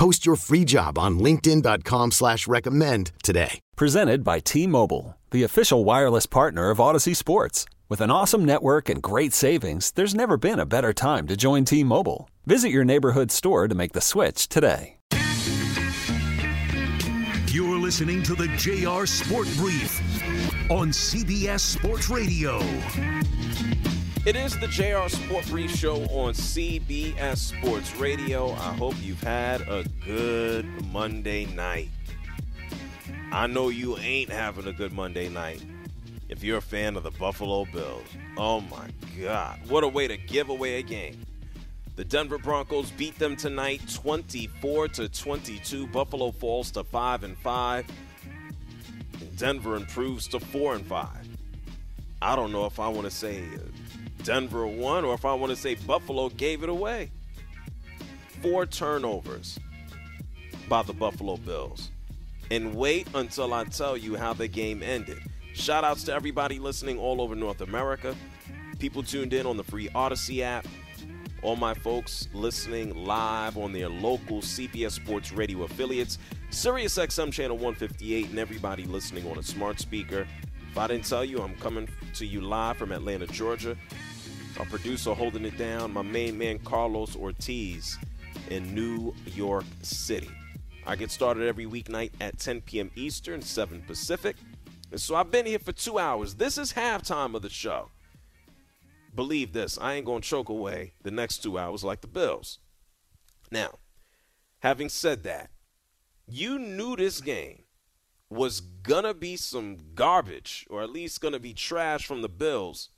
Post your free job on linkedin.com slash recommend today. Presented by T-Mobile, the official wireless partner of Audacy Sports. With an awesome network and great savings, there's never been a better time to join T-Mobile. Visit your neighborhood store to make the switch today. You're listening to the JR Sport Brief on CBS Sports Radio. It is the JR Sport Brief Show on CBS Sports Radio. I hope you've had a good Monday night. I know you ain't having a good Monday night if you're a fan of the Buffalo Bills. Oh my God. What a way to give away a game. The Denver Broncos beat them tonight 24 to 22. Buffalo falls to 5 and 5. Denver improves to 4 and 5. I don't know if I want to say Denver won or if I want to say Buffalo gave it away. Four turnovers by the Buffalo Bills. And wait until I tell you how the game ended. Shout outs to everybody listening all over North America. People tuned in on the free Audacy app all my folks listening live on their local CBS Sports Radio affiliates, Sirius XM Channel 158, and everybody listening on a smart speaker. If I didn't tell you, I'm coming to you live from Atlanta, Georgia. Our producer holding it down, my main man Carlos Ortiz in New York City. I get started every weeknight at 10 p.m. Eastern, 7 Pacific. And so I've been here for two hours. This is halftime of the show believe this, I ain't going to choke away the next two hours like the Bills. Now, having said that, you knew this game was going to be some garbage, or at least going to be trash from the Bills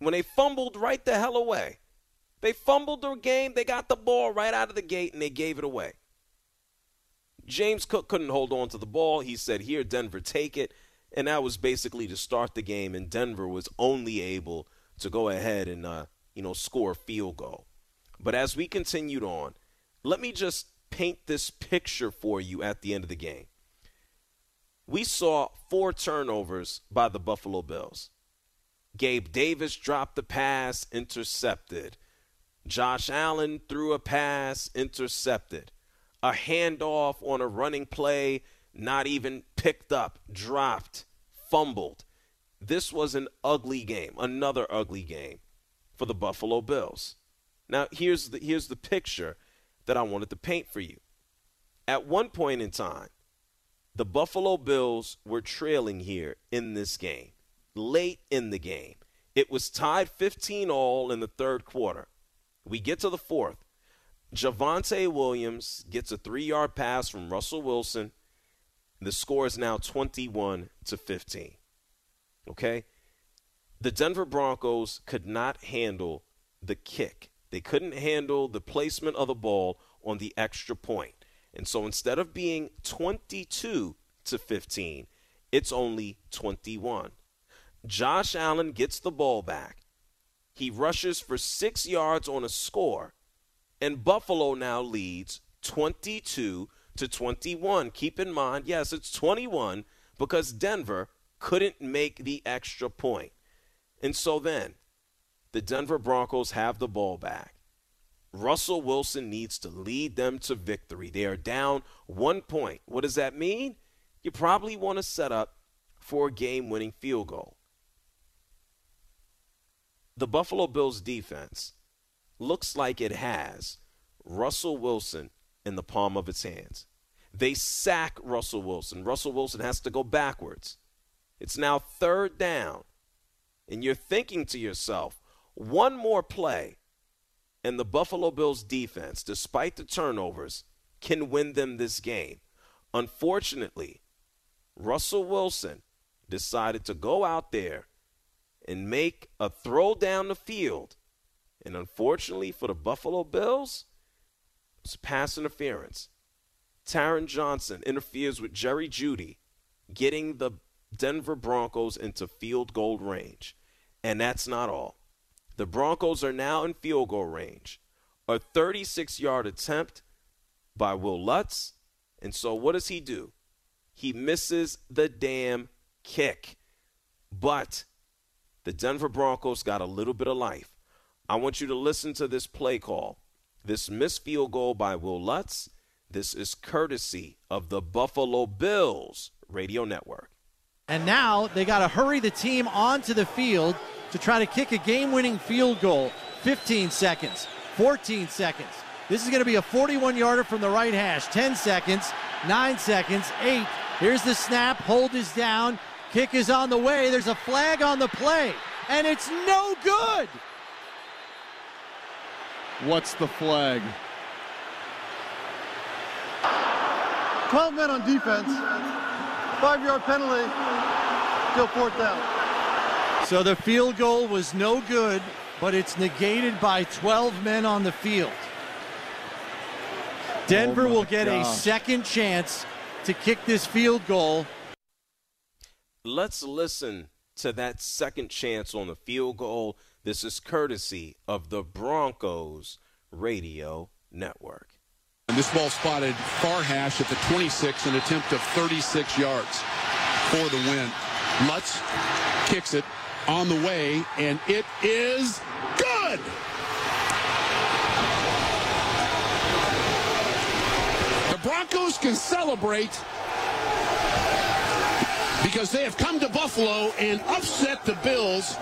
when they fumbled right the hell away. They fumbled their game, they got the ball right out of the gate, and they gave it away. James Cook couldn't hold on to the ball. He said, Here, Denver, take it. And that was basically to start the game, and Denver was only able to go ahead and uh, you know score a field goal. But as we continued on, let me just paint this picture for you at the end of the game. We saw four turnovers by the Buffalo Bills. Gabe Davis dropped the pass, intercepted. Josh Allen threw a pass, intercepted. A handoff on a running play, not even picked up, dropped, fumbled. This was an ugly game, another ugly game for the Buffalo Bills. Now, here's the, here's the picture that I wanted to paint for you. At one point in time, the Buffalo Bills were trailing here in this game, late in the game. It was tied 15 all in the third quarter. We get to the fourth. Javonte Williams gets a three yard pass from Russell Wilson. The score is now 21 to 15. Okay? The Denver Broncos could not handle the kick. They couldn't handle the placement of the ball on the extra point. And so instead of being 22 to 15, it's only 21. Josh Allen gets the ball back. He rushes for six yards on a score, and Buffalo now leads 22 to 21. Keep in mind, yes, it's 21 because Denver couldn't make the extra point. And so then, the Denver Broncos have the ball back. Russell Wilson needs to lead them to victory. They are down one point. What does that mean? You probably want to set up for a game winning field goal. The Buffalo Bills defense looks like it has Russell Wilson in the palm of its hands. They sack Russell Wilson. Russell Wilson has to go backwards. It's now third down. And you're thinking to yourself, one more play, and the Buffalo Bills defense, despite the turnovers, can win them this game. Unfortunately, Russell Wilson decided to go out there and make a throw down the field. And unfortunately for the Buffalo Bills, it's pass interference. Taron Johnson interferes with Jerry Jeudy, getting the Denver Broncos into field goal range. And that's not all. The Broncos are now in field goal range. A 36 yard attempt by Wil Lutz. And so what does he do? He misses the damn kick. But the Denver Broncos got a little bit of life. I want you to listen to this play call. This missed field goal by Wil Lutz. This is courtesy of the Buffalo Bills radio network. And now they got to hurry the team onto the field to try to kick a game winning field goal. 15 seconds, 14 seconds. This is going to be a 41 yarder from the right hash. 10 seconds, 9 seconds, 8. Here's the snap. Hold is down. Kick is on the way. There's a flag on the play, and it's no good. What's the flag? 12 men on defense. Five yard penalty. Still fourth down. So the field goal was no good, but it's negated by 12 men on the field. Denver Oh will get gosh. a second chance to kick this field goal. Let's listen to that second chance on the field goal. This is courtesy of the Broncos radio network. And this ball spotted far hash at the 26, an attempt of 36 yards for the win. Lutz kicks it on the way, and it is good. The Broncos can celebrate because they have come to Buffalo and upset the Bills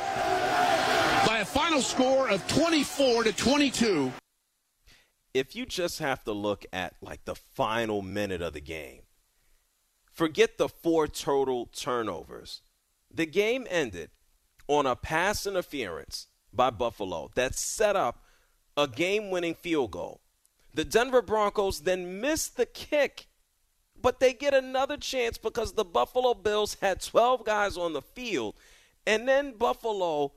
by a final score of 24 to 22. if you just have to look at like the final minute of the game, forget the four total turnovers. The game ended on a pass interference by Buffalo that set up a game winning field goal. The Denver Broncos then missed the kick, but they get another chance because the Buffalo Bills had 12 guys on the field, and then Buffalo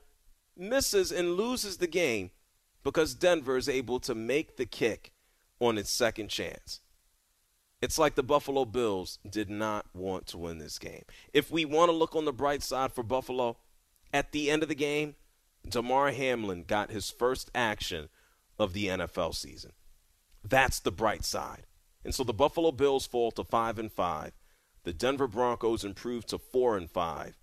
misses and loses the game because Denver is able to make the kick on its second chance. It's like the Buffalo Bills did not want to win this game. If we want to look on the bright side for Buffalo, at the end of the game, Damar Hamlin got his first action of the NFL season. That's the bright side. And so the Buffalo Bills fall to 5 and 5. The Denver Broncos improve to 4 and 5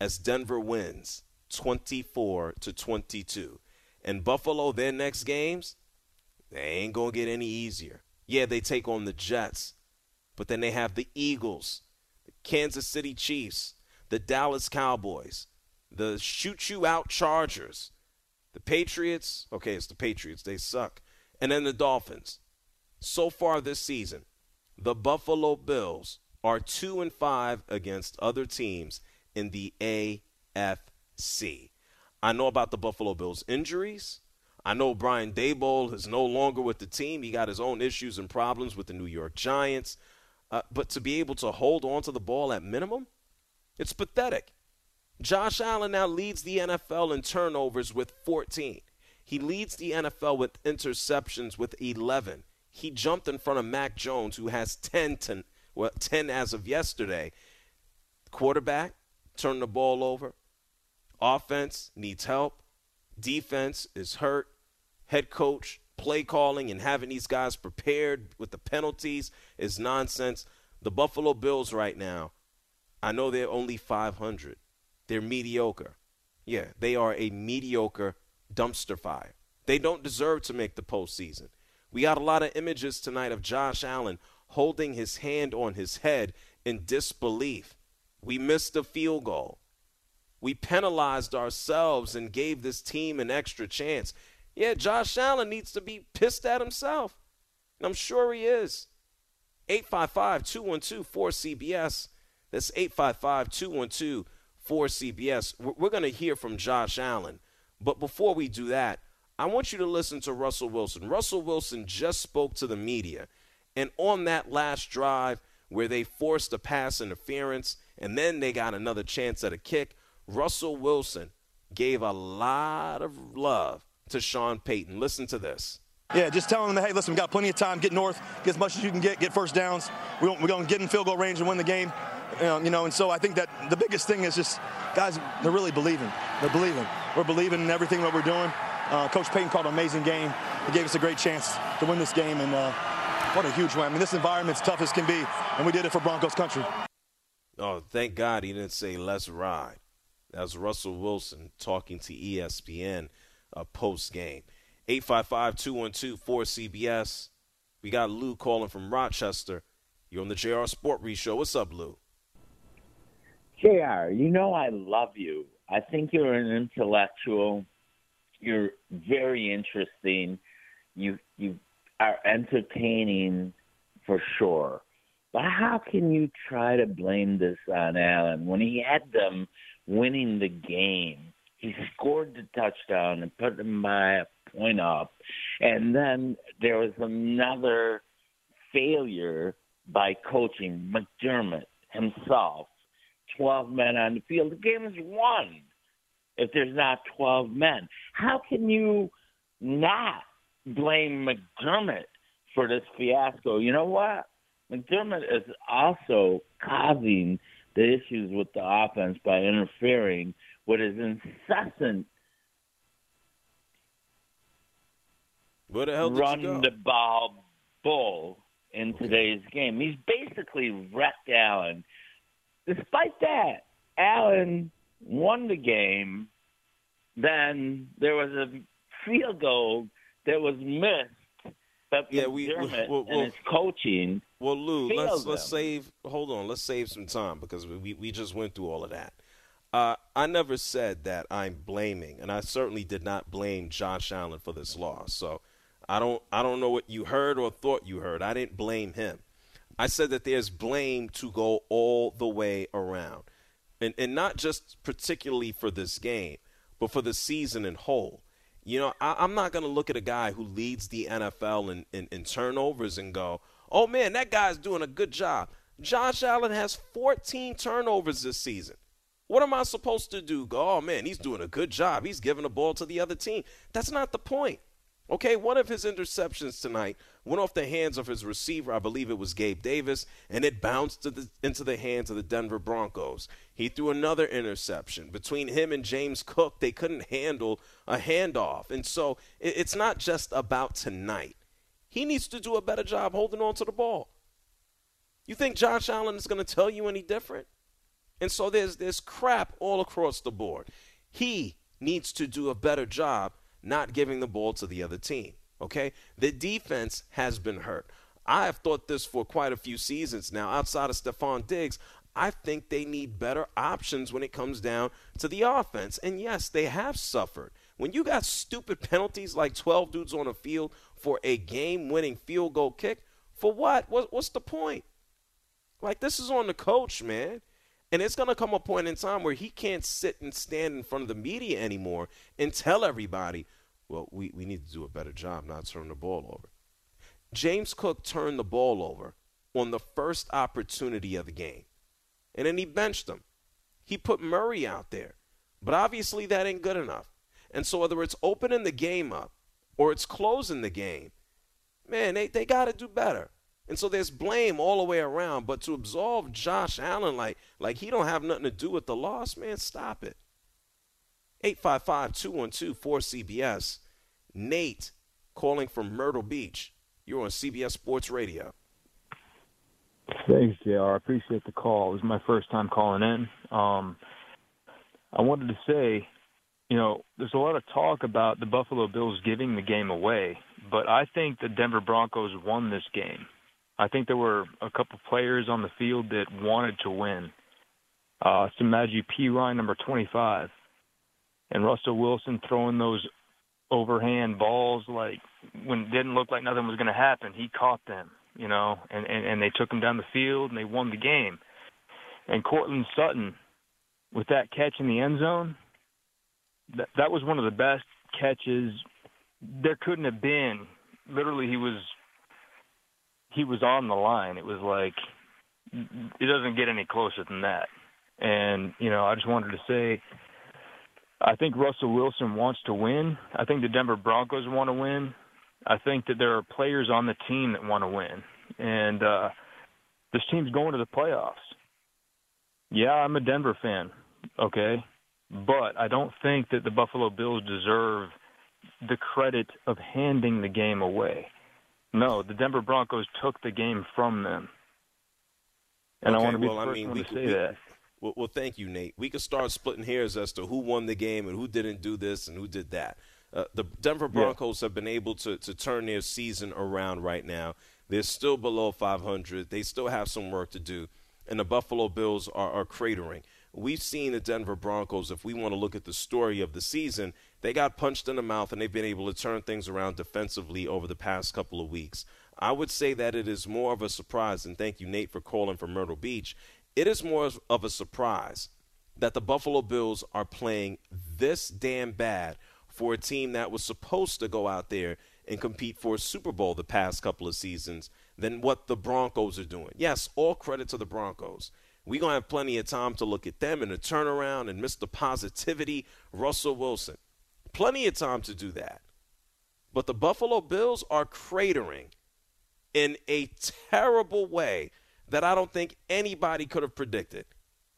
as Denver wins 24 to 22. And Buffalo their next games, they ain't going to get any easier. Yeah, they take on the Jets, but then they have the Eagles, the Kansas City Chiefs, the Dallas Cowboys, the shoot you out Chargers, the Patriots. Okay, it's the Patriots. They suck. And then the Dolphins. So far this season, the Buffalo Bills are 2 and 5 against other teams in the AFC. I know about the Buffalo Bills injuries. I know Brian Daboll is no longer with the team. He got his own issues and problems with the New York Giants. Uh, but to be able to hold on to the ball at minimum, it's pathetic. Josh Allen now leads the NFL in turnovers with 14. He leads the NFL with interceptions with 11. He jumped in front of Mac Jones, who has 10, to, well, 10 as of yesterday. Quarterback turned the ball over. Offense needs help. Defense is hurt. Head coach play calling and having these guys prepared with the penalties is nonsense. The Buffalo Bills right now, I know they're only 500. They're mediocre. Yeah, they are a mediocre dumpster fire. They don't deserve to make the postseason. We got a lot of images tonight of Josh Allen holding his hand on his head in disbelief. We missed a field goal. We penalized ourselves and gave this team an extra chance. Yeah, Josh Allen needs to be pissed at himself. And I'm sure he is. 855 212 4CBS. That's 855 212 4CBS. We're going to hear from Josh Allen. But before we do that, I want you to listen to Russell Wilson. Russell Wilson just spoke to the media. And on that last drive where they forced a pass interference and then they got another chance at a kick, Russell Wilson gave a lot of love to Sean Payton. Listen to this. Yeah, just telling them, hey, listen, we got plenty of time. Get north, get as much as you can get, get first downs. We, we're going to get in field goal range and win the game. You know, and so I think that the biggest thing is just guys, they're really believing. They're believing. We're believing in everything that we're doing. Uh, Coach Payton called an amazing game. He gave us a great chance to win this game, and uh, what a huge win. I mean, this environment's tough as can be, and we did it for Broncos country. Oh, thank God he didn't say let's ride. That was Russell Wilson talking to ESPN uh, post game. 855 212 4CBS. We got Lou calling from Rochester. You're on the JR Sport Brief Show. What's up, Lou? JR, you know I love you. I think you're an intellectual. You're very interesting. You you are entertaining for sure. But how can you try to blame this on Allen when he had them winning the game? He scored the touchdown and put them by a point up. And then there was another failure by coaching McDermott himself. 12 men on the field. The game is won if there's not 12 men. How can you not blame McDermott for this fiasco? You know what? McDermott is also causing the issues with the offense by interfering with his incessant Where the hell did run the ball bull in today's game. He's basically wrecked Allen. Despite that, Allen won the game. Then there was a field goal that was missed. But Yeah, we- McDermott well, well, and his coaching. Well, Lou, let's failed let's save. Hold on, let's save some time because we we just went through all of that. Uh, I never said that I'm blaming, and I certainly did not blame Josh Allen for this loss. So I don't I don't know what you heard or thought you heard. I didn't blame him. I said that there's blame to go all the way around, and and not just particularly for this game, but for the season in whole. You know, I, I'm not going to look at a guy who leads the NFL in, in, in turnovers and go, oh man, that guy's doing a good job. Josh Allen has 14 turnovers this season. What am I supposed to do? Go, oh man, he's doing a good job. He's giving the ball to the other team. That's not the point. Okay, one of his interceptions tonight went off the hands of his receiver, I believe it was Gabe Davis, and it bounced the, into the hands of the Denver Broncos. He threw another interception. Between him and James Cook, they couldn't handle a handoff. And so it, it's not just about tonight. He needs to do a better job holding on to the ball. You think Josh Allen is going to tell you any different? And so there's there's crap all across the board. He needs to do a better job not giving the ball to the other team. Okay? The defense has been hurt. I have thought this for quite a few seasons now. Outside of Stefon Diggs, I think they need better options when it comes down to the offense. And yes, they have suffered. When you got stupid penalties like 12 dudes on the field for a game winning field goal kick, for what? what? What's the point? Like, this is on the coach, man. And it's going to come a point in time where he can't sit and stand in front of the media anymore and tell everybody, well, we, we need to do a better job not turning the ball over. James Cook turned the ball over on the first opportunity of the game. And then he benched him. He put Murray out there. But obviously that ain't good enough. And so whether it's opening the game up or it's closing the game, man, they, they got to do better. And so there's blame all the way around. But to absolve Josh Allen like like he don't have nothing to do with the loss, man, stop it. 855-212-4CBS. Nate calling from Myrtle Beach. You're on CBS Sports Radio. Thanks, JR. I appreciate the call. It was my first time calling in. Um, I wanted to say, you know, there's a lot of talk about the Buffalo Bills giving the game away, but I think the Denver Broncos won this game. I think there were a couple players on the field that wanted to win. Uh, Samaji P. Ryan, number 25, and Russell Wilson throwing those overhand balls like when it didn't look like nothing was going to happen. He caught them, you know, and, and, and they took him down the field and they won the game. And Courtland Sutton, with that catch in the end zone, that, that was one of the best catches there couldn't have been. Literally, he was he was on the line. It was like it doesn't get any closer than that. And you know, I just wanted to say, I think Russell Wilson wants to win. I think the Denver Broncos want to win. I think that there are players on the team that want to win, and uh, this team's going to the playoffs. Yeah, I'm a Denver fan. Okay, but I don't think that the Buffalo Bills deserve the credit of handing the game away. No, the Denver Broncos took the game from them. And okay, I want to be well, the first I mean, one we, to say we, that. Well, well, thank you, Nate. We could start splitting hairs as to who won the game and who didn't do this and who did that. Uh, the Denver Broncos yeah. have been able to, to turn their season around right now. They're still below 500. They still have some work to do. And the Buffalo Bills are, are cratering. We've seen the Denver Broncos, if we want to look at the story of the season, they got punched in the mouth and they've been able to turn things around defensively over the past couple of weeks. I would say that it is more of a surprise, and thank you, Nate, for calling from Myrtle Beach. It is more of a surprise that the Buffalo Bills are playing this damn bad for a team that was supposed to go out there and compete for a Super Bowl the past couple of seasons than what the Broncos are doing. Yes, all credit to the Broncos. We're going to have plenty of time to look at them and the turnaround and Mr. Positivity, Russell Wilson. Plenty of time to do that. But the Buffalo Bills are cratering in a terrible way that I don't think anybody could have predicted.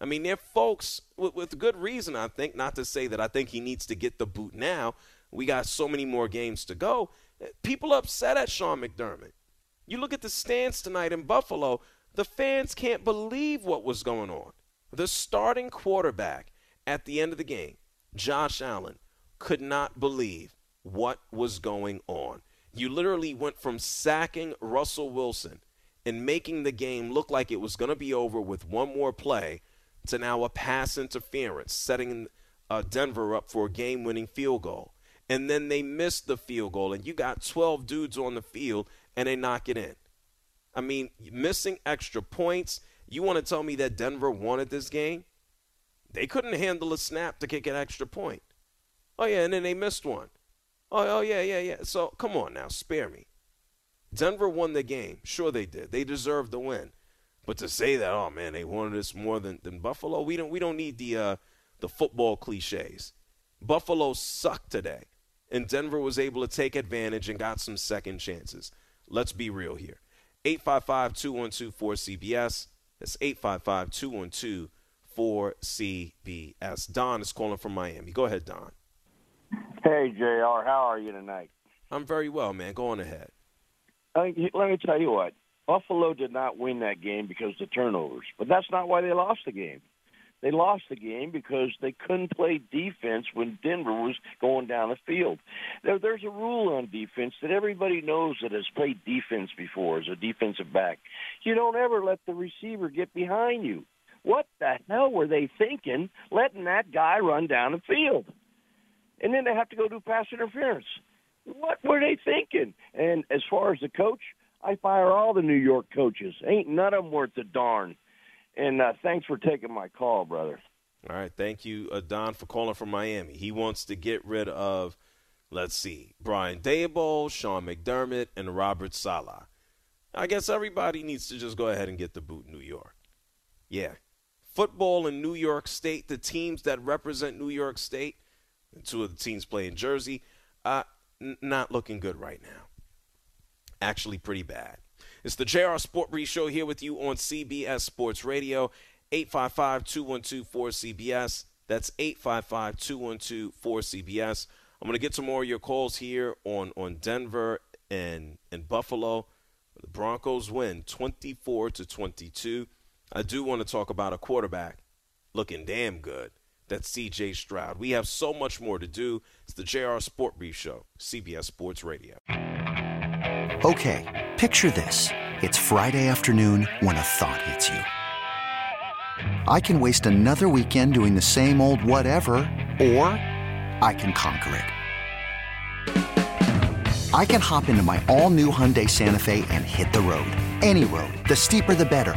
I mean, they're folks with, with, good reason, I think, not to say that I think he needs to get the boot now. We got so many more games to go. People upset at Sean McDermott. You look at the stands tonight in Buffalo, the fans can't believe what was going on. The starting quarterback at the end of the game, Josh Allen, could not believe what was going on. You literally went from sacking Russell Wilson and making the game look like it was going to be over with one more play to now a pass interference, setting uh, Denver up for a game winning field goal. And then they missed the field goal, and you got 12 dudes on the field and they knock it in. I mean, missing extra points. You want to tell me that Denver wanted this game? They couldn't handle a snap to kick an extra point. Oh, yeah, and then they missed one. Oh, oh yeah, yeah, yeah. So come on now, spare me. Denver won the game. Sure, they did. They deserved the win. But to say that, oh man, they wanted us more than, than Buffalo, we don't we don't need the uh, the football cliches. Buffalo sucked today, and Denver was able to take advantage and got some second chances. Let's be real here. 855-212-4CBS. That's 855-212-4CBS. Don is calling from Miami. Go ahead, Don. Hey, JR. How are you tonight? I'm very well, man. Go on ahead. Uh, let me tell you what. Buffalo did not win that game because of the turnovers, but that's not why they lost the game. They lost the game because they couldn't play defense when Denver was going down the field. There, there's a rule on defense that everybody knows that has played defense before as a defensive back. You don't ever let the receiver get behind you. What the hell were they thinking letting that guy run down the field? And then they have to go do pass interference. What were they thinking? And as far as the coach, I fire all the New York coaches. Ain't none of them worth a darn. And uh, thanks for taking my call, brother. All right. Thank you, uh, Don, for calling from Miami. He wants to get rid of, let's see, Brian Daboll, Sean McDermott, and Robert Saleh. I guess everybody needs to just go ahead and get the boot in New York. Yeah. Football in New York State, the teams that represent New York State, and two of the teams play in Jersey, uh, n- not looking good right now. Actually, pretty bad. It's the JR Sport Brief Show here with you on CBS Sports Radio, 855 212 4CBS. That's 855 212 4CBS. I'm going to get some more of your calls here on, on Denver and, and Buffalo. The Broncos win 24 to 22. I do want to talk about a quarterback looking damn good. That's CJ Stroud. We have so much more to do. It's the JR Sport Brief Show, CBS Sports Radio. Okay, picture this. It's Friday afternoon when a thought hits you. I can waste another weekend doing the same old whatever, or I can conquer it. I can hop into my all new Hyundai Santa Fe and hit the road. Any road. The steeper, the better.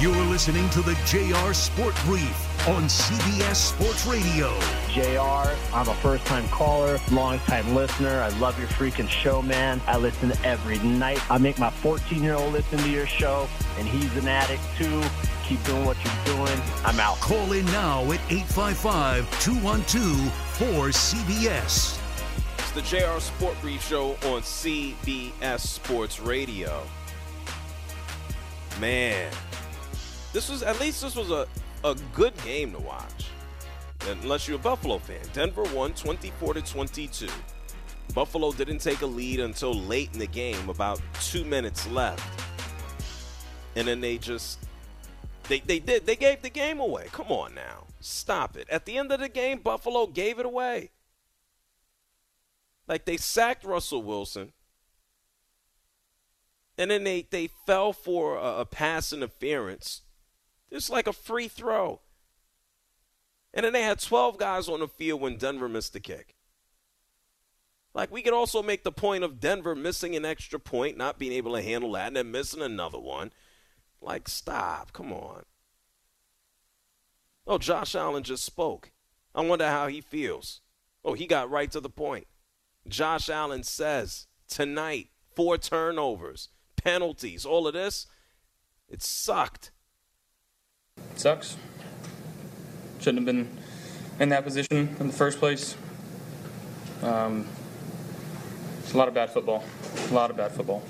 You're listening to the JR Sport Brief on CBS Sports Radio. JR, I'm a first time caller, long time listener. I love your freaking show, man. I listen every night. I make my 14 year old listen to your show, and he's an addict too. Keep doing what you're doing. I'm out. Call in now at 855 212 4CBS. It's the JR Sport Brief Show on CBS Sports Radio. Man, this was at least this was a, a good game to watch. Unless you're a Buffalo fan. Denver won 24 to 22. Buffalo didn't take a lead until late in the game, about two minutes left. And then they just they, they did they gave the game away. Come on now. Stop it. At the end of the game, Buffalo gave it away. Like they sacked Russell Wilson. And then they, they fell for a, a pass interference it's like a free throw. And then they had 12 guys on the field when Denver missed the kick. Like, we could also make the point of Denver missing an extra point, not being able to handle that, and then missing another one. Like, stop. Come on. Oh, Josh Allen just spoke. I wonder how he feels. Oh, he got right to the point. Josh Allen says tonight, four turnovers, penalties, all of this, it sucked sucks. Shouldn't have been in that position in the first place. Um, it's a lot of bad football. A lot of bad football.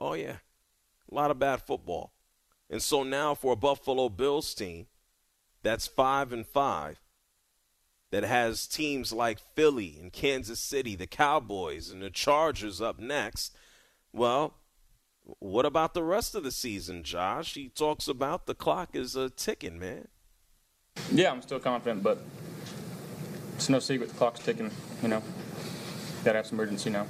Oh, yeah. A lot of bad football. And so now for a Buffalo Bills team that's 5 and 5 that has teams like Philly and Kansas City, the Cowboys and the Chargers up next, well, what about the rest of the season, Josh? He talks about the clock is uh, ticking, man. Yeah, I'm still confident, but it's no secret the clock's ticking. You know, gotta have some urgency now.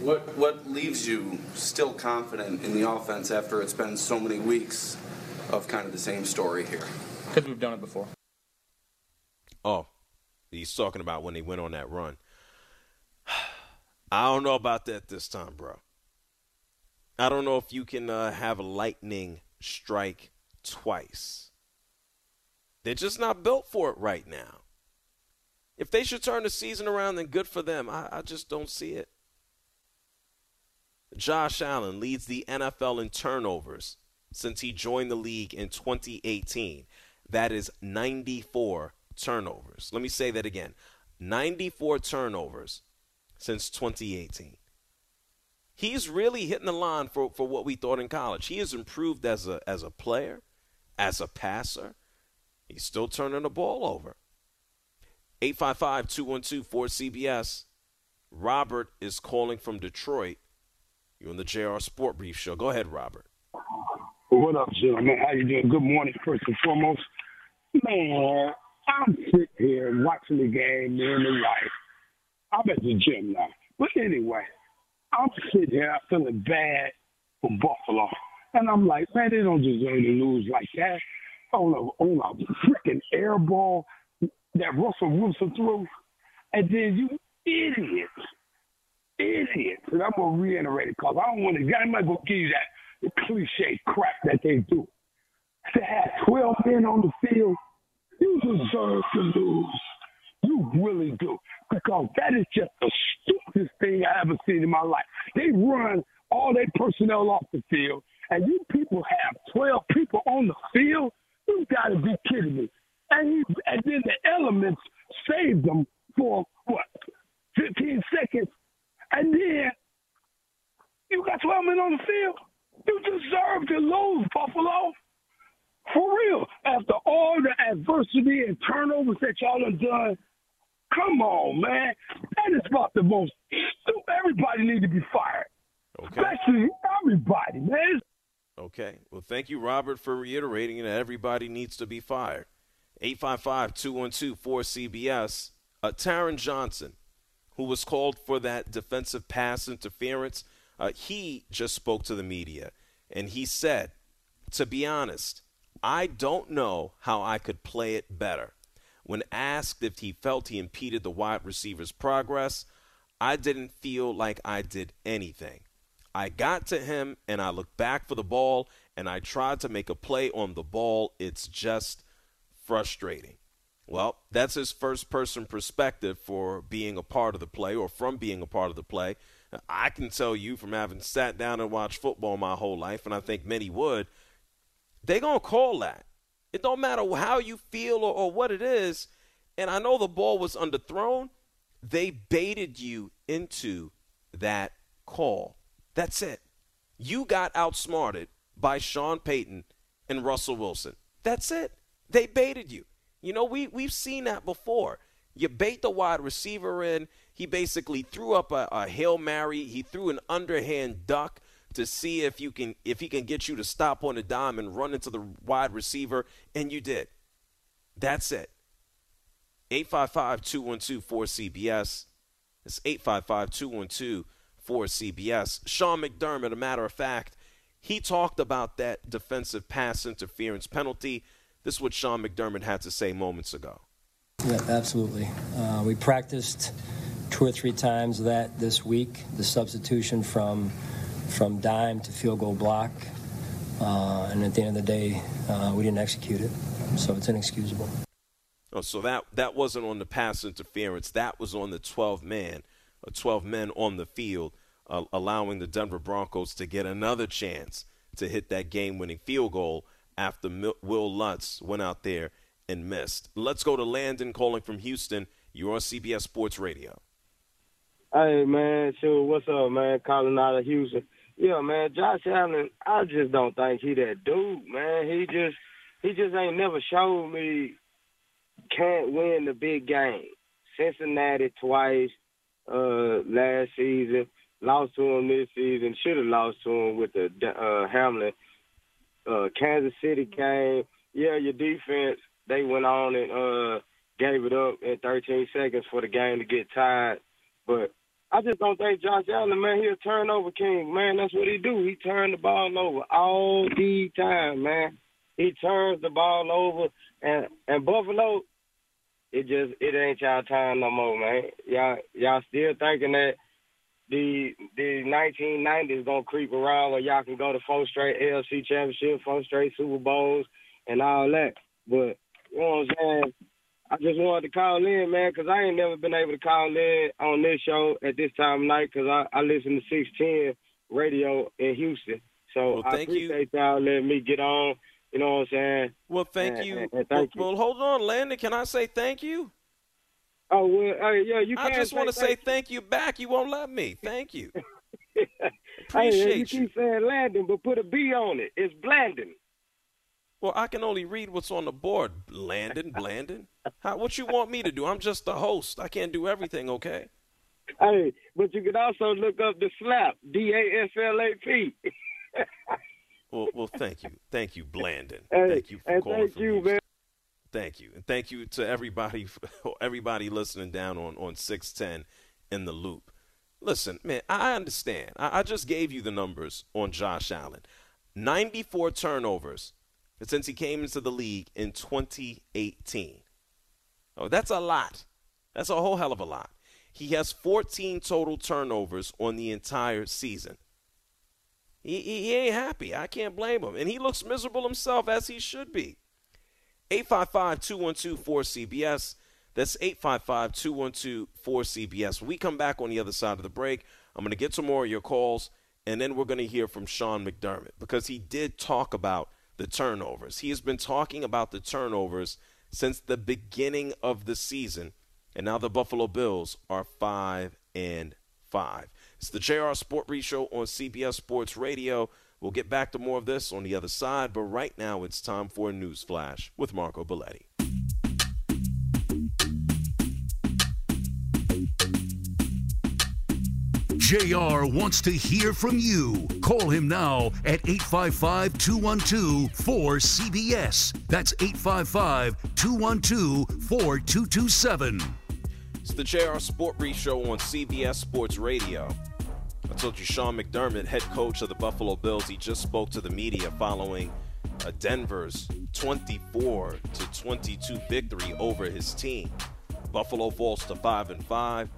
What what leaves you still confident in the offense after it's been so many weeks of kind of the same story here? Because we've done it before. Oh, he's talking about when he went on that run. I don't know about that this time, bro. I don't know if you can uh, have a lightning strike twice. They're just not built for it right now. If they should turn the season around, then good for them. I, I just don't see it. Josh Allen leads the NFL in turnovers since he joined the league in 2018. That is 94 turnovers. Let me say that again 94 turnovers since 2018 he's really hitting the line for, for what we thought in college. He has improved as a as a player, as a passer. He's still turning the ball over. 855-212-4CBS. Robert is calling from Detroit. You're on the JR Sport Brief Show. Go ahead, Robert. What up, gentlemen? How you doing? Good morning, first and foremost. Man, I'm sitting here watching the game in the light. I'm at the gym now. But anyway, I'm sitting here feeling bad for Buffalo. And I'm like, man, they don't deserve to lose like that on a, on a freaking air ball that Russell Wilson threw. And then you idiots. Idiots. And I'm going to reiterate it because I don't want to, I'm not going to give you that cliche crap that they do. To have 12 men on the field, you deserve to lose. You really do. Because that is just the stupidest thing I ever seen in my life. They run all their personnel off the field, and you people have 12 people on the field? You got to be kidding me. And, he, and then the elements saved them for, what, 15 seconds? And then you got 12 men on the field? You deserve to lose, Buffalo. For real. After all the adversity and turnovers that y'all have done, come on, man. That is about the most. Everybody need to be fired. Okay. Especially everybody, man. Okay. Well, thank you, Robert, for reiterating that everybody needs to be fired. 855 212 4CBS. Uh, Taron Johnson, who was called for that defensive pass interference, uh, he just spoke to the media and he said, to be honest, I don't know how I could play it better. Asked if he felt he impeded the wide receiver's progress, I didn't feel like I did anything. I got to him and I looked back for the ball and I tried to make a play on the ball. It's just frustrating. Well, that's his first person perspective for being a part of the play or from being a part of the play. I can tell you from having sat down and watched football my whole life, and I think many would, they're going to call that. It don't matter how you feel or, or what it is. And I know the ball was underthrown. They baited you into that call. That's it. You got outsmarted by Sean Payton and Russell Wilson. That's it. They baited you. You know, we, we've seen that before. You bait the wide receiver in. He basically threw up a, a Hail Mary. He threw an underhand duck to see if you can if he can get you to stop on a dime and run into the wide receiver, and you did. That's it. 855-212-4CBS. It's 855-212-4CBS. Sean McDermott, a matter of fact, he talked about that defensive pass interference penalty. This is what Sean McDermott had to say moments ago. Yeah, absolutely. Uh, we practiced two or three times that this week. The substitution from from dime to field goal block. Uh, and at the end of the day, uh, we didn't execute it. So it's inexcusable. Oh, so that that wasn't on the pass interference. That was on the 12 man, uh, 12 men on the field, uh, allowing the Denver Broncos to get another chance to hit that game-winning field goal after Wil Lutz went out there and missed. Let's go to Landon calling from Houston. You're on CBS Sports Radio. Hey man, sure. What's up, man? Calling out of Houston. Yeah, man, Josh Allen, I just don't think he that dude, man. He just he just ain't never showed me can't win the big game. Cincinnati twice uh last season, lost to him this season, should have lost to him with the uh Hamlin uh Kansas City game. Yeah, your defense, they went on and uh gave it up in 13 seconds for the game to get tied. But I just don't think Josh Allen, man, he a turnover king, man. That's what he do. He turn the ball over all the time, man. He turns the ball over, and and Buffalo, it just it ain't y'all time no more, man. Y'all y'all still thinking that the the 1990s gonna creep around where y'all can go to four straight AFC championship, four straight Super Bowls, and all that. But you know what I'm saying? I just wanted to call in, man, because I ain't never been able to call in on this show at this time of night because I, I listen to 610 radio in Houston. So well, I appreciate you. all letting me get on. You know what I'm saying? Well, thank and, you. And, and thank well, you. well, hold on, Landon. Can I say thank you? Oh, well, uh, yeah, you I just want to say say thank you back. You won't let me. Thank you. Appreciate hey, you. keep saying Landon, but put a B on it. It's Blandon. Well, I can only read what's on the board. Landon, Blandon. How, what you want me to do? I'm just the host. I can't do everything, okay? Hey, but you can also look up the slap. D A S L A P. Well, well, thank you, thank you, Blandon. Hey, thank you for and calling. thank from you, Houston. man. Thank you, and thank you to everybody, everybody listening down on on six ten in the loop. Listen, man, I understand. I, I just gave you the numbers on Josh Allen. Ninety four turnovers since he came into the league in 2018. Oh, that's a lot. That's a whole hell of a lot. He has 14 total turnovers on the entire season. He, he, he ain't happy. I can't blame him. And he looks miserable himself, as he should be. 855 212 4CBS. That's 855 212 4CBS. When we come back on the other side of the break, I'm going to get some more of your calls, and then we're going to hear from Sean McDermott because he did talk about the turnovers. He has been talking about the turnovers since the beginning of the season, and now the Buffalo Bills are 5 and 5. It's the JR Sport Brief Show on CBS Sports Radio. We'll get back to more of this on the other side, but right now it's time for a news flash with Marco Belletti. JR wants to hear from you. Call him now at 855 212 4CBS. That's 855 212 4227. It's the JR Sport Brief Show on CBS Sports Radio. I told you Sean McDermott, head coach of the Buffalo Bills, he just spoke to the media following a Denver's 24 to 22 victory over his team. Buffalo falls to 5 and 5,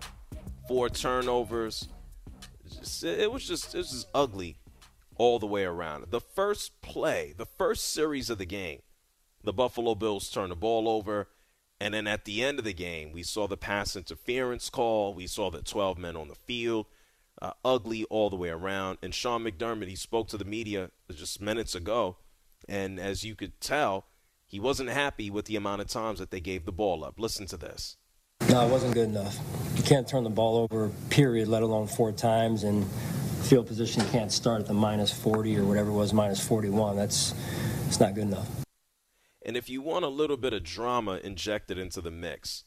four turnovers, it was just it was just ugly all the way around. The first play, the first series of the game, the Buffalo Bills turned the ball over, and then at the end of the game, we saw the pass interference call. We saw the 12 men on the field. Uh, ugly all the way around. And Sean McDermott, he spoke to the media just minutes ago, and as you could tell, he wasn't happy with the amount of times that they gave the ball up. Listen to this. No, it wasn't good enough. You can't turn the ball over, period, let alone four times, and field position can't start at the minus 40 or whatever it was, minus 41. That's it's not good enough. And if you want a little bit of drama injected into the mix,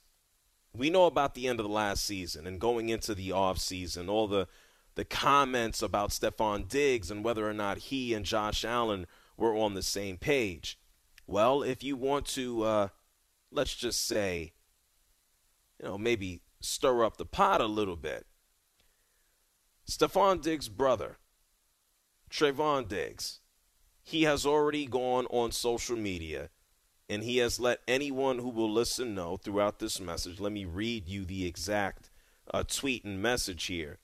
we know about the end of the last season and going into the off season, all the the comments about Stefon Diggs and whether or not he and Josh Allen were on the same page. Well, if you want to, uh, let's just say, you know, maybe stir up the pot a little bit. Stefon Diggs' brother, Trevon Diggs, he has already gone on social media and he has let anyone who will listen know throughout this message. Let me read you the exact uh, tweet and message here.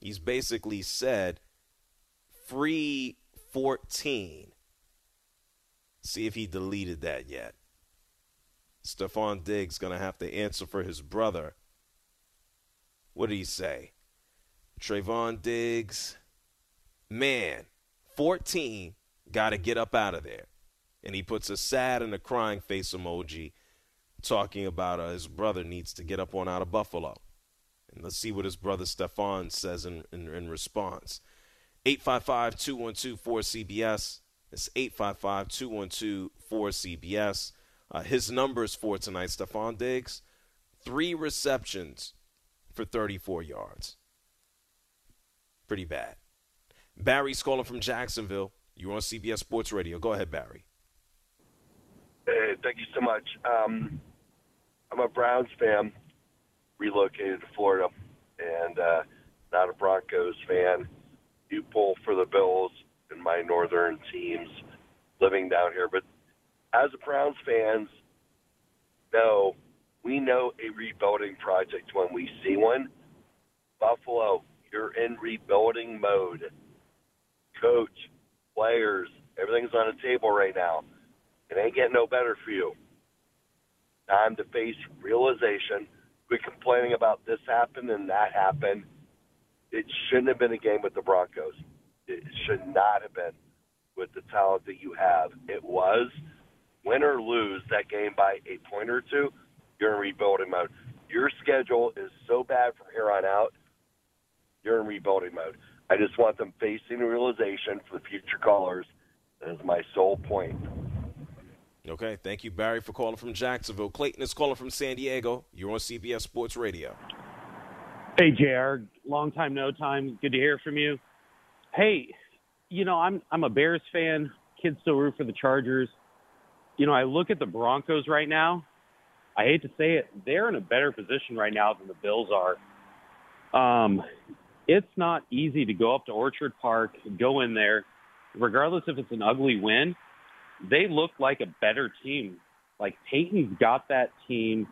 He's basically said, free 14. See if he deleted that yet. Stefon Diggs going to have to answer for his brother. What did he say? Trevon Diggs, man, 14, got to get up out of there. And he puts a sad and a crying face emoji talking about uh, his brother needs to get up on out of Buffalo. And let's see what his brother Stefon says in, in, in response. 855 212 4CBS. It's 855 212 4CBS. Uh, his numbers for tonight, Stefon Diggs, three receptions for 34 yards. Pretty bad. Barry's calling from Jacksonville. You're on CBS Sports Radio. Go ahead, Barry. Hey, thank you so much. Um, I'm a Browns fan, relocated to Florida, and uh, not a Broncos fan. You pull for the Bills and my northern teams living down here, but as a Browns fans know, we know a rebuilding project when we see one. Buffalo, you're in rebuilding mode. Coach, players, everything's on the table right now. It ain't getting no better for you. Time to face realization. Quit complaining about this happened and that happened. It shouldn't have been a game with the Broncos. It should not have been with the talent that you have. It was win or lose that game by a point or two, you're in rebuilding mode. Your schedule is so bad from here on out, you're in rebuilding mode. I just want them facing realization for the future callers. That is my sole point. Okay, thank you, Barry, for calling from Jacksonville. Clayton is calling from San Diego. You're on CBS Sports Radio. Hey, JR. Long time, no time. Good to hear from you. Hey, you know, I'm I'm a Bears fan. Kids still root for the Chargers you know, I look at the Broncos right now. I hate to say it, they're in a better position right now than the Bills are. Um, it's not easy to go up to Orchard Park, go in there, regardless if it's an ugly win. They look like a better team. Like Payton's got that team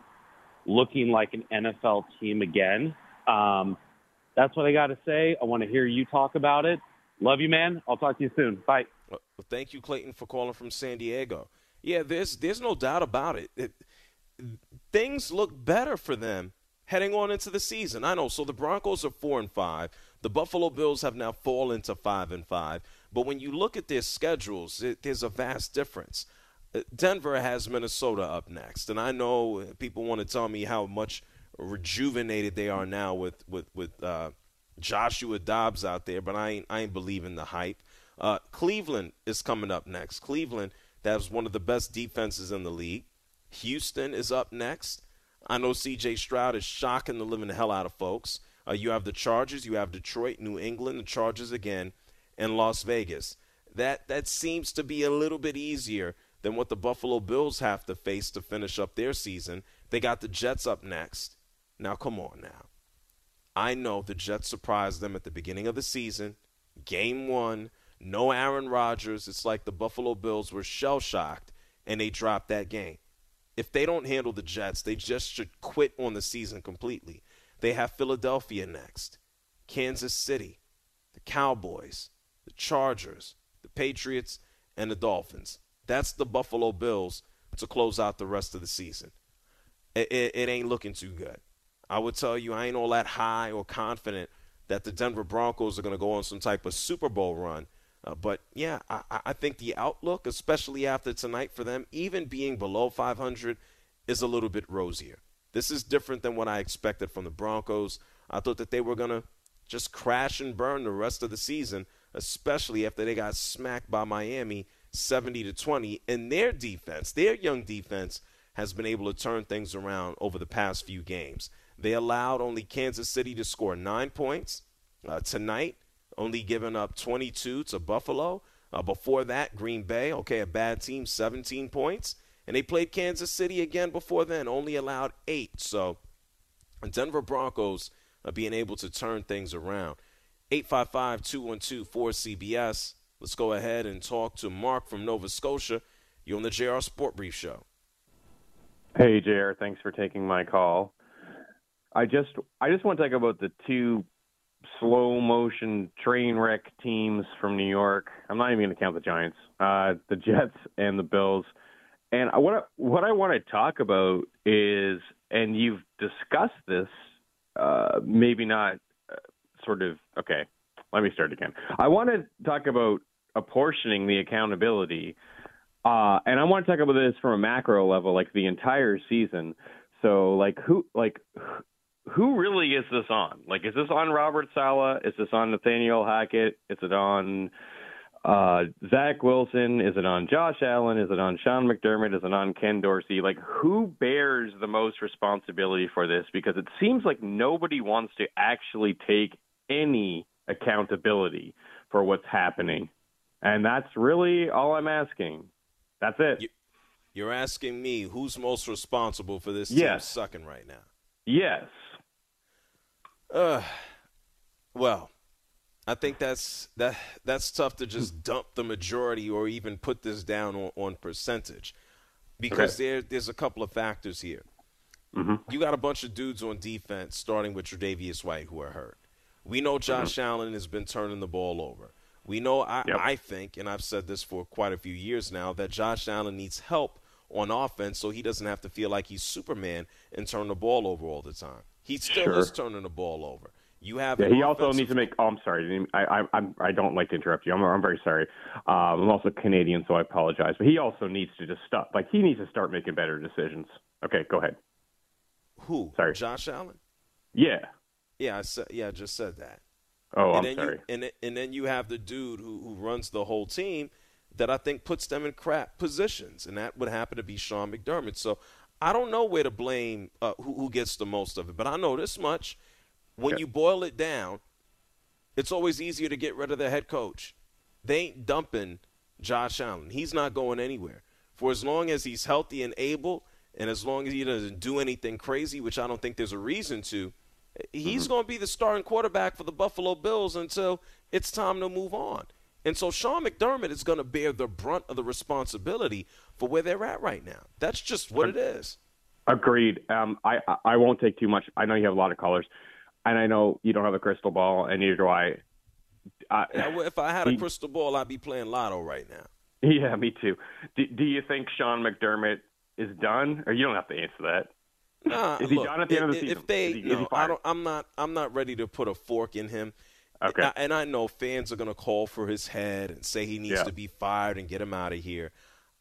looking like an NFL team again. Um, that's what I got to say. I want to hear you talk about it. Love you, man. I'll talk to you soon. Bye. Well, thank you, Clayton, for calling from San Diego. Yeah, there's there's no doubt about it. it. Things look better for them heading on into the season. I know. So the Broncos are four and five. The Buffalo Bills have now fallen to five and five. But when you look at their schedules, it, there's a vast difference. Uh, Denver has Minnesota up next, and I know people want to tell me how much rejuvenated they are now with with with uh, Joshua Dobbs out there, but I ain't I ain't believing the hype. Uh, Cleveland is coming up next. Cleveland that was one of the best defenses in the league. Houston is up next. I know C.J. Stroud is shocking the living hell out of folks. Uh, you have the Chargers, you have Detroit, New England, the Chargers again, and Las Vegas. That that seems to be a little bit easier than what the Buffalo Bills have to face to finish up their season. They got the Jets up next. Now, come on now. I know the Jets surprised them at the beginning of the season. Game one, no Aaron Rodgers. It's like the Buffalo Bills were shell shocked and they dropped that game. If they don't handle the Jets, they just should quit on the season completely. They have Philadelphia next, Kansas City, the Cowboys, Chargers, the Patriots, and the Dolphins. That's the Buffalo Bills to close out the rest of the season. It, it, it ain't looking too good. I would tell you I ain't all that high or confident that the Denver Broncos are going to go on some type of Super Bowl run. Uh, but yeah, I, I, think the outlook, especially after tonight for them, even being below 500, is a little bit rosier. This is different than what I expected from the Broncos. I thought that they were going to just crash and burn the rest of the season, especially after they got smacked by Miami 70 to 20. And their defense, their young defense, has been able to turn things around over the past few games. They allowed only Kansas City to score nine points uh, tonight, only giving up 22 to Buffalo. Uh, before that, Green Bay, okay, a bad team, 17 points. And they played Kansas City again before then, only allowed eight. So, Denver Broncos uh, being able to turn things around. 855 212 4CBS. Let's go ahead and talk to Mark from Nova Scotia. You're on the JR Sport Brief Show. Hey, JR. Thanks for taking my call. I just I just want to talk about the two slow motion train wreck teams from New York. I'm not even going to count the Giants, uh, the Jets and the Bills. And what I, what I want to talk about is, and you've discussed this, uh, maybe not sort of. Okay, let me start again. I want to talk about apportioning the accountability, uh, and I want to talk about this from a macro level, like the entire season. So, like who, like who really is this on? Like, is this on Robert Saleh? Is this on Nathaniel Hackett? Is it on uh, Zach Wilson? Is it on Josh Allen? Is it on Sean McDermott? Is it on Ken Dorsey? Like, who bears the most responsibility for this? Because it seems like nobody wants to actually take any accountability for what's happening. And that's really all I'm asking. That's it. You're asking me who's most responsible for this yes. team sucking right now? Yes. Uh, well, I think that's that that's tough to just dump the majority or even put this down on, on percentage because okay. there there's a couple of factors here. Mm-hmm. You got a bunch of dudes on defense, starting with Tre'Davious White, who are hurt. We know Josh mm-hmm. Allen has been turning the ball over. We know, I, yep. I think, and I've said this for quite a few years now, that Josh Allen needs help on offense so he doesn't have to feel like he's Superman and turn the ball over all the time. He still sure. is turning the ball over. You have. Yeah, he also needs to make. Oh, I'm sorry. I I I'm, don't like to interrupt you. I'm I'm very sorry. Um, I'm also Canadian, so I apologize. But he also needs to just stop. Like he needs to start making better decisions. Okay, go ahead. Who? Sorry, Josh Allen. Yeah. Yeah, I said. Yeah, I just said that. Oh, and I'm then sorry. You, and and then you have the dude who who runs the whole team that I think puts them in crap positions, and that would happen to be Sean McDermott. So I don't know where to blame uh, who, who, gets the most of it, but I know this much: when okay. you boil it down, it's always easier to get rid of the head coach. They ain't dumping Josh Allen. He's not going anywhere for as long as he's healthy and able, and as long as he doesn't do anything crazy, which I don't think there's a reason to. He's mm-hmm. going to be the starting quarterback for the Buffalo Bills until it's time to move on. And so Sean McDermott is going to bear the brunt of the responsibility for where they're at right now. That's just what it is. Agreed. Um, I I won't take too much. I know you have a lot of callers. and I know you don't have a crystal ball, and neither do I. I if I had a crystal ball, I'd be playing lotto right now. Yeah, me too. Do, do you think Sean McDermott is done, or you don't have to answer that? Nah, is he look, done at the end of the season? If they, is he, no, is he I don't. I'm not. I'm not ready to put a fork in him. Okay. And I, and I know fans are going to call for his head and say he needs Yeah. to be fired and get him out of here.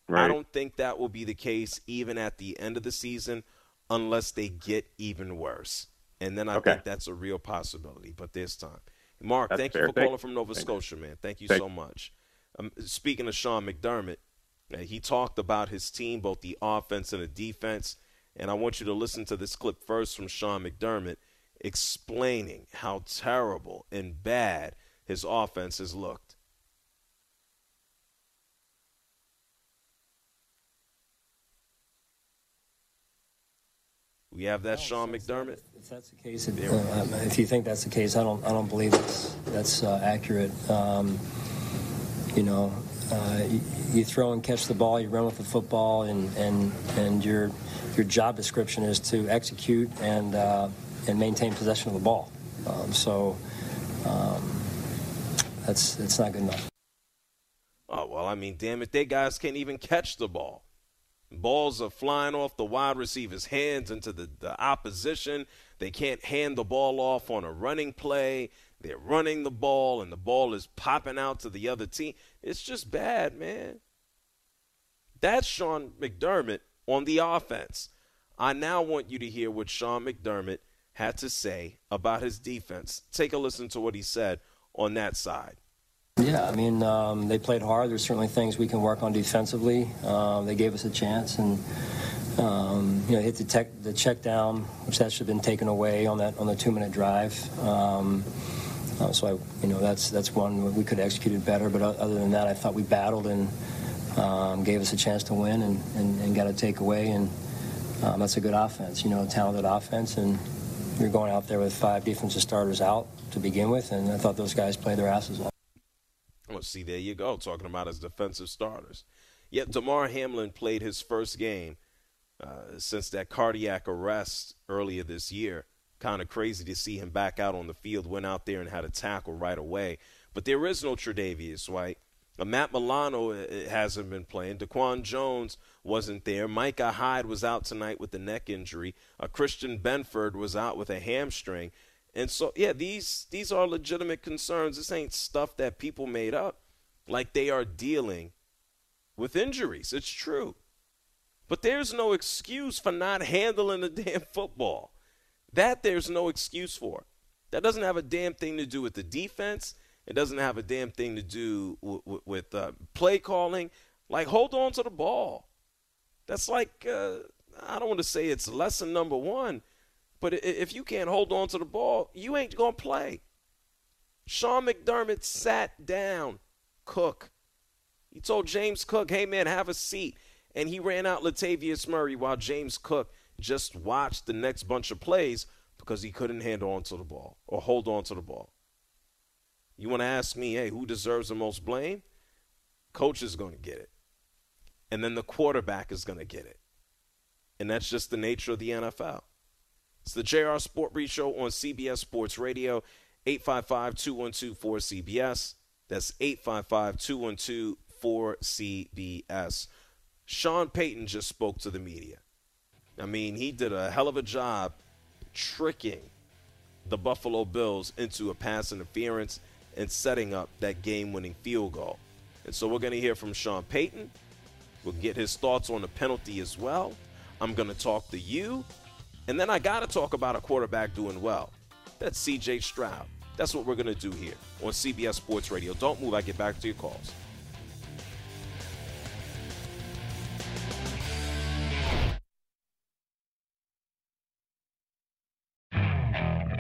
Right. I don't think that will be the case even at the end of the season, unless they get even worse. And then I Okay. think that's a real possibility. But this time. Mark, That's thank fair. you for Thank- calling from Nova. Scotia, man. Thank you Thank- so much. Um, speaking of Sean McDermott, uh, he talked about his team, both the offense and the defense. And I want you to listen to this clip first from Sean McDermott explaining how terrible and bad his offense has looked. We have that Sean McDermott. If that's the case, it, uh, if you think that's the case, I don't. I don't believe that's that's uh, accurate. Um, you know, uh, you, throw and catch the ball, you run with the football, and and and your your job description is to execute and uh, and maintain possession of the ball. Um, so um, that's that's not good enough. Oh, well, I mean, damn it, they guys can't even catch the ball. Balls are flying off the wide receiver's hands into the, the opposition. They can't hand the ball off on a running play. They're running the ball, and the ball is popping out to the other team. It's just bad, man. That's Sean McDermott on the offense. I now want you to hear what Sean McDermott had to say about his defense. Take a listen to what he said on that side. Yeah, I mean, um, they played hard. There's certainly things we can work on defensively. Um, they gave us a chance, and um, you know, hit the, tech, the check down, which that should have been taken away on that on the two-minute drive. Um, uh, so, I, you know, that's that's one we could have executed better. But other than that, I thought we battled and um, gave us a chance to win, and, and, and got a takeaway, and um, that's a good offense. You know, a talented offense, and you're going out there with five defensive starters out to begin with, and I thought those guys played their asses off. Well, see, there you go, talking about his defensive starters. Yet Damar Hamlin played his first game uh, since that cardiac arrest earlier this year. Kind of crazy to see him back out on the field. Went out there and had a tackle right away. But there is no Tre'Davious White. Uh, Matt Milano uh, hasn't been playing. Daquan Jones wasn't there. Micah Hyde was out tonight with a neck injury. Uh, Christian Benford was out with a hamstring. And so, yeah, these these are legitimate concerns. This ain't stuff that people made up. Like they are dealing with injuries. It's true. But there's no excuse for not handling the damn football. That there's no excuse for. That doesn't have a damn thing to do with the defense. It doesn't have a damn thing to do with, with, with uh, play calling. Like, hold on to the ball. That's like, uh, I don't want to say it's lesson number one, but if you can't hold on to the ball, you ain't going to play. Sean McDermott sat down Cook. He told James Cook, hey, man, have a seat. And he ran out Latavius Murray while James Cook just watched the next bunch of plays because he couldn't hand on to the ball or hold on to the ball. You want to ask me, hey, who deserves the most blame? Coach is going to get it. And then the quarterback is going to get it. And that's just the nature of the NFL. It's the JR Sport Brief Show on CBS Sports Radio, 855 212 4CBS. That's 855 212 4CBS. Sean Payton just spoke to the media. I mean, he did a hell of a job tricking the Buffalo Bills into a pass interference and setting up that game winning field goal. And so we're going to hear from Sean Payton. We'll get his thoughts on the penalty as well. I'm going to talk to you. And then I got to talk about a quarterback doing well. That's CJ Stroud. That's what we're going to do here on CBS Sports Radio. Don't move. I get back to your calls.